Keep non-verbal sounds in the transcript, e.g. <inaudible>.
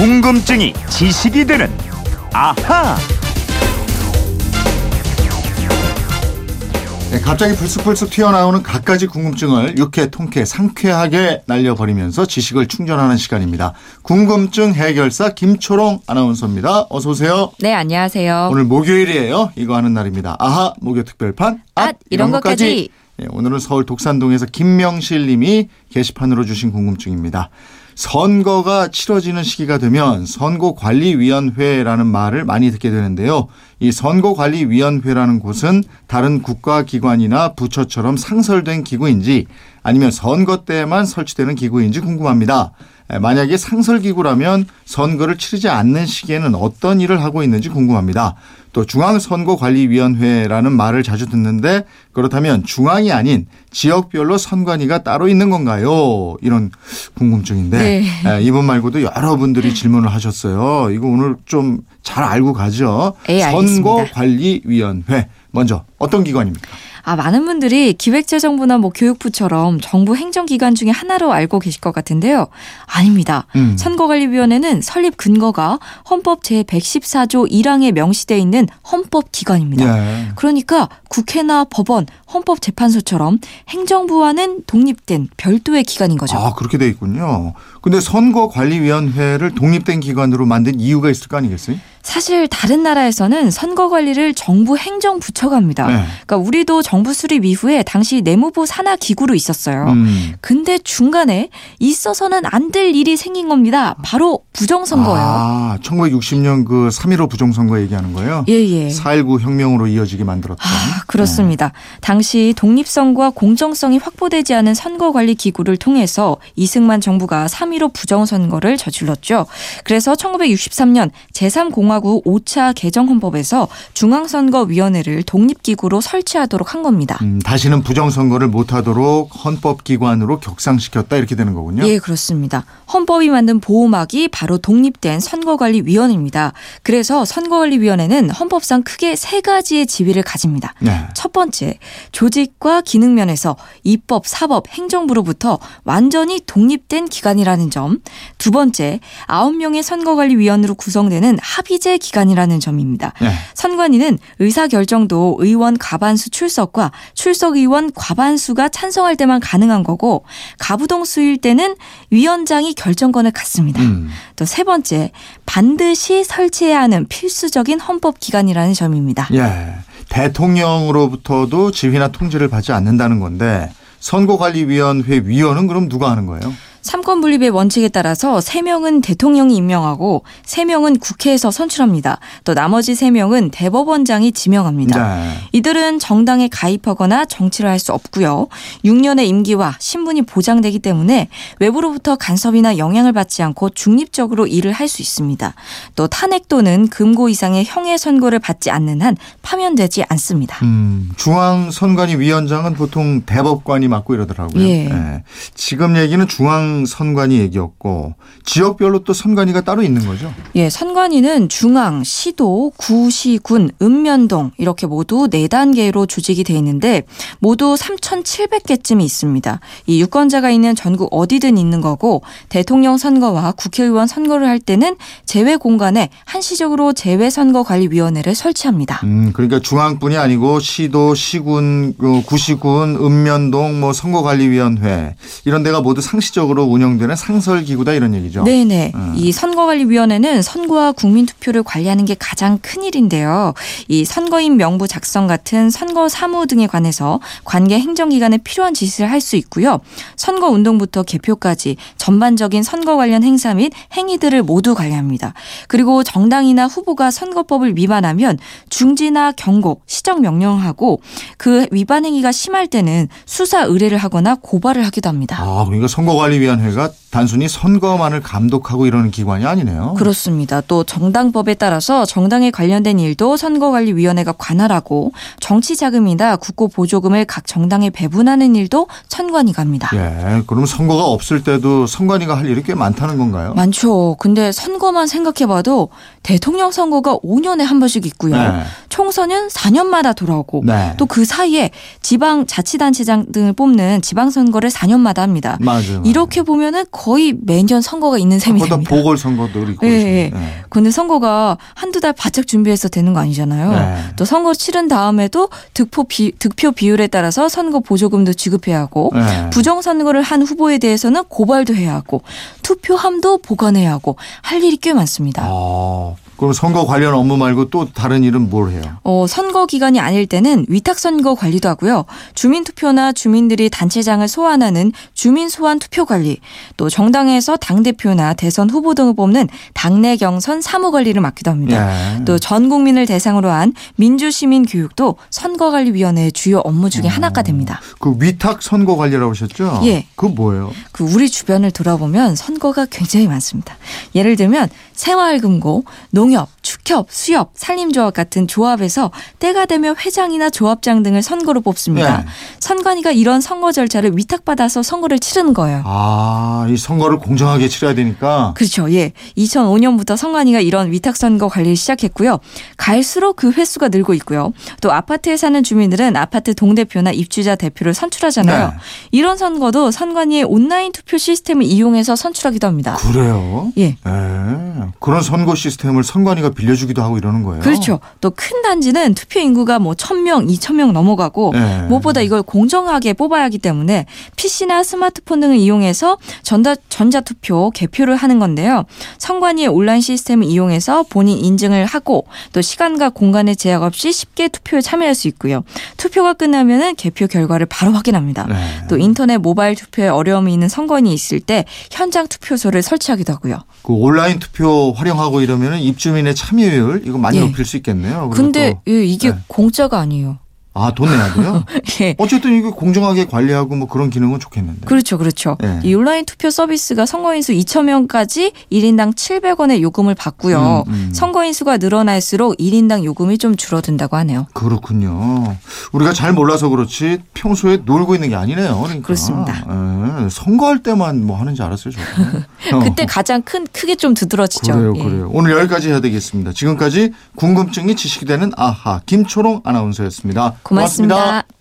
궁금증이 지식이 되는 아하. 네, 갑자기 불쑥불쑥 튀어나오는 갖가지 궁금증을 유쾌, 통쾌, 상쾌하게 날려버리면서 지식을 충전하는 시간입니다. 궁금증 해결사 김초롱 아나운서입니다. 어서 오세요. 네, 안녕하세요. 오늘 목요일이에요. 이거 하는 날입니다. 아하 목요 특별판 앗, 이런 것까지. 네, 오늘은 서울 독산동에서 김명실 님이 게시판으로 주신 궁금증입니다. 선거가 치러지는 시기가 되면 선거관리위원회라는 말을 많이 듣게 되는데요. 이 선거관리위원회라는 곳은 다른 국가기관이나 부처처럼 상설된 기구인지 아니면 선거 때만 설치되는 기구인지 궁금합니다. 에, 만약에 상설기구라면 선거를 치르지 않는 시기에는 어떤 일을 하고 있는지 궁금합니다. 또 중앙선거관리위원회라는 말을 자주 듣는데 그렇다면 중앙이 아닌 지역별로 선관위가 따로 있는 건가요? 이런 궁금증인데 네. 에, 이분 말고도 여러분들이 질문을 하셨어요. 이거 오늘 좀 잘 알고 가죠. 예, 알겠습니다. 선거관리위원회 먼저 어떤 기관입니까? 아, 많은 분들이 기획재정부나 뭐 교육부처럼 정부 행정기관 중에 하나로 알고 계실 것 같은데요. 아닙니다. 음. 선거관리위원회는 설립 근거가 헌법 제114조 1항에 명시되어 있는 헌법기관입니다. 예. 그러니까 국회나 법원, 헌법재판소처럼 행정부와는 독립된 별도의 기관인 거죠. 아, 그렇게 돼 있군요. 근데 선거관리위원회를 독립된 기관으로 만든 이유가 있을 거 아니겠어요? 사실 다른 나라에서는 선거 관리를 정부 행정부처가 합니다. 네. 그러니까 우리도 정부 수립 이후에 당시 내무부 산하 기구로 있었어요. 음. 근데 중간에 있어서는 안 될 일이 생긴 겁니다. 바로 부정선거예요. 아, 1960년 그 3.15 부정선거 얘기하는 거예요? 예, 예. 4.19 혁명으로 이어지게 만들었던. 아, 그렇습니다. 네. 당시 독립성과 공정성이 확보되지 않은 선거관리 기구를 통해서 이승만 정부가 3.15 부정선거를 저질렀죠. 그래서 1963년 제3공 화국 5차 개정 헌법에서 중앙선거위원회를 독립기구로 설치하도록 한 겁니다. 음, 다시는 부정선거를 못하도록 헌법기관으로 격상시켰다 이렇게 되는 거군요. 예, 그렇습니다. 헌법이 만든 보호막이 바로 독립된 선거관리위원회입니다. 그래서 선거관리위원회는 헌법상 크게 세 가지의 지위를 가집니다. 네. 첫 번째, 조직과 기능 면에서 입법, 사법, 행정부로부터 완전히 독립된 기관이라는 점. 두 번째, 아홉 명의 선거관리위원으로 구성되는 합의 제 기관이라는 점입니다. 네. 선관위는 의사결정도 의원 과반수 출석과 출석 의원 과반수가 찬성할 때만 가능한 거고 가부동 수일 때는 위원장이 결정권을 갖습니다. 음. 또세 번째, 반드시 설치해야 하는 필수적인 헌법 기관이라는 점입니다. 예. 대통령으로부터도 지휘나 통제를 받지 않는다는 건데 선거관리위원회 위원은 그럼 누가 하는 거예요? 삼권 분립의 원칙에 따라서 3명은 대통령이 임명하고 3명은 국회에서 선출합니다. 또 나머지 3명은 대법원장이 지명합니다. 네. 이들은 정당에 가입하거나 정치를 할 수 없고요. 6년의 임기와 신분이 보장되기 때문에 외부로부터 간섭이나 영향을 받지 않고 중립적으로 일을 할 수 있습니다. 또 탄핵 또는 금고 이상의 형해 선고를 받지 않는 한 파면되지 않습니다. 음, 중앙선관위 위원장은 보통 대법관이 맡고 이러더라고요. 예. 지금 얘기는 중앙 선관위 얘기였고 지역별로 또 선관위가 따로 있는 거죠? 예, 선관위는 중앙, 시도, 구, 시, 군, 읍면동 이렇게 모두 네 단계로 조직이 돼 있는데 모두 3,700개쯤이 있습니다. 이 유권자가 있는 전국 어디든 있는 거고 대통령 선거와 국회의원 선거를 할 때는 제외 공간에 한시적으로 제외 선거 관리 위원회를 설치합니다. 음, 그러니까 중앙뿐이 아니고 시도, 시군, 그 구시군, 읍면동, 뭐 선거 관리 위원회 이런 데가 모두 상시적 으로 운영되는 상설기구다 이런 얘기죠. 네네. 음. 이 선거관리위원회는 선거와 국민투표를 관리하는 게 가장 큰 일인데요. 이 선거인 명부 작성 같은 선거 사무 등에 관해서 관계 행정기관에 필요한 지시를 할 수 있고요. 선거 운동부터 개표까지 전반적인 선거 관련 행사 및 행위들을 모두 관리합니다. 그리고 정당이나 후보가 선거법을 위반하면 중지나 경고, 시정 명령하고 그 위반 행위가 심할 때는 수사 의뢰를 하거나 고발을 하기도 합니다. 아, 그러니까 선거관리위원회가 단순히 선거만을 감독하고 이러는 기관이 아니네요. 그렇습니다. 또 정당법에 따라서 정당에 관련된 일도 선거관리위원회가 관할하고 정치 자금이나 국고 보조금을 각 정당에 배분하는 일도 선관위가 합니다. 예, 그럼 선거가 없을 때도 선관위가 할 일이 꽤 많다는 건가요? 많죠. 근데 선거만 생각해봐도 대통령 선거가 5년에 한 번씩 있고요. 네. 총선은 4년마다 돌아오고 네. 또그 사이에 지방 자치단체장 등을 뽑는 지방선거를 4년마다 합니다. 맞아요. 이렇게 보면은 거의 매년 선거가 있는 셈이 보다 됩니다. 보궐 선거도 있고. 예, 그러시네. 예. 예. 근데 선거가 한두 달 바짝 준비해서 되는 거 아니잖아요. 네. 또 선거 치른 다음에도 득표, 비, 득표 비율에 따라서 선거 보조금도 지급해야 하고 네. 부정 선거를 한 후보에 대해서는 고발도 해야 하고 투표함도 보관해야 하고 할 일이 꽤 많습니다. 아, 그럼 선거 관련 업무 말고 또 다른 일은 뭘 해요? 어, 선거 기간이 아닐 때는 위탁 선거 관리도 하고요. 주민 투표나 주민들이 단체장을 소환하는 주민 소환 투표 관리, 또 정당에서 당 대표나 대선 후보 등을 뽑는 당내 경선 사무 관리를 맡기도 합니다. 예. 또전 국민을 대상으로 한 민주 시민 교육도 선거 관리 위원회의 주요 업무 중에 하나가 됩니다. 그 위탁 선거 관리라고 하셨죠? 예. 그 뭐예요? 그 우리 주변을 돌아보면 선거가 굉장히 많습니다. 예를 들면 새마을금고, 농 협, 축협, 수협, 산림조합 같은 조합에서 때가 되면 회장이나 조합장 등을 선거로 뽑습니다. 네. 선관위가 이런 선거 절차를 위탁받아서 선거를 치르는 거예요. 아, 이 선거를 공정하게 치러야 되니까. 그렇죠. 예. 2005년부터 선관위가 이런 위탁 선거 관리를 시작했고요. 갈수록 그 횟수가 늘고 있고요. 또 아파트에 사는 주민들은 아파트 동대표나 입주자 대표를 선출하잖아요. 네. 이런 선거도 선관위의 온라인 투표 시스템을 이용해서 선출하기도 합니다. 그래요? 예. 예. 그런 선거 시스템을 선관위가 빌려주기도 하고 이러는 거예요. 그렇죠. 또 큰 단지는 투표 인구가 뭐 1000명, 2000명 넘어가고 네. 무엇보다 이걸 공정하게 뽑아야 하기 때문에 PC나 스마트폰 등을 이용해서 전자, 전자투표 개표를 하는 건데요. 선관위의 온라인 시스템을 이용해서 본인 인증을 하고 또 시간과 공간의 제약 없이 쉽게 투표에 참여할 수 있고요. 투표가 끝나면은 개표 결과를 바로 확인합니다. 네. 또 인터넷 모바일 투표에 어려움이 있는 선거인이 있을 때 현장 투표소를 설치하기도 하고요. 그 온라인 투표 활용하고 이러면 입주민의 참여율 이거 많이 예. 높일 수 있겠네요. 근데 또- 예, 이게 네. 공짜가 아니에요. 아, 돈 내야 돼요? <laughs> 예. 어쨌든 이거 공정하게 관리하고 뭐 그런 기능은 좋겠는데. 그렇죠, 그렇죠. 네. 이 온라인 투표 서비스가 선거인 수 2,000명까지 1인당 700원의 요금을 받고요. 음, 음. 선거인 수가 늘어날수록 1인당 요금이 좀 줄어든다고 하네요. 그렇군요. 우리가 잘 몰라서 그렇지 평소에 놀고 있는 게 아니네요. 그러니까. 그렇습니다. 예, 선거할 때만 뭐 하는지 알았어요, 저도. <laughs> 어. 그때 가장 큰 크게 좀 두드러지죠. 그래요, 예. 그래요. 오늘 여기까지 해야 되겠습니다. 지금까지 궁금증이 지식이 되는 아하 김초롱 아나운서였 습니다. 고맙습니다.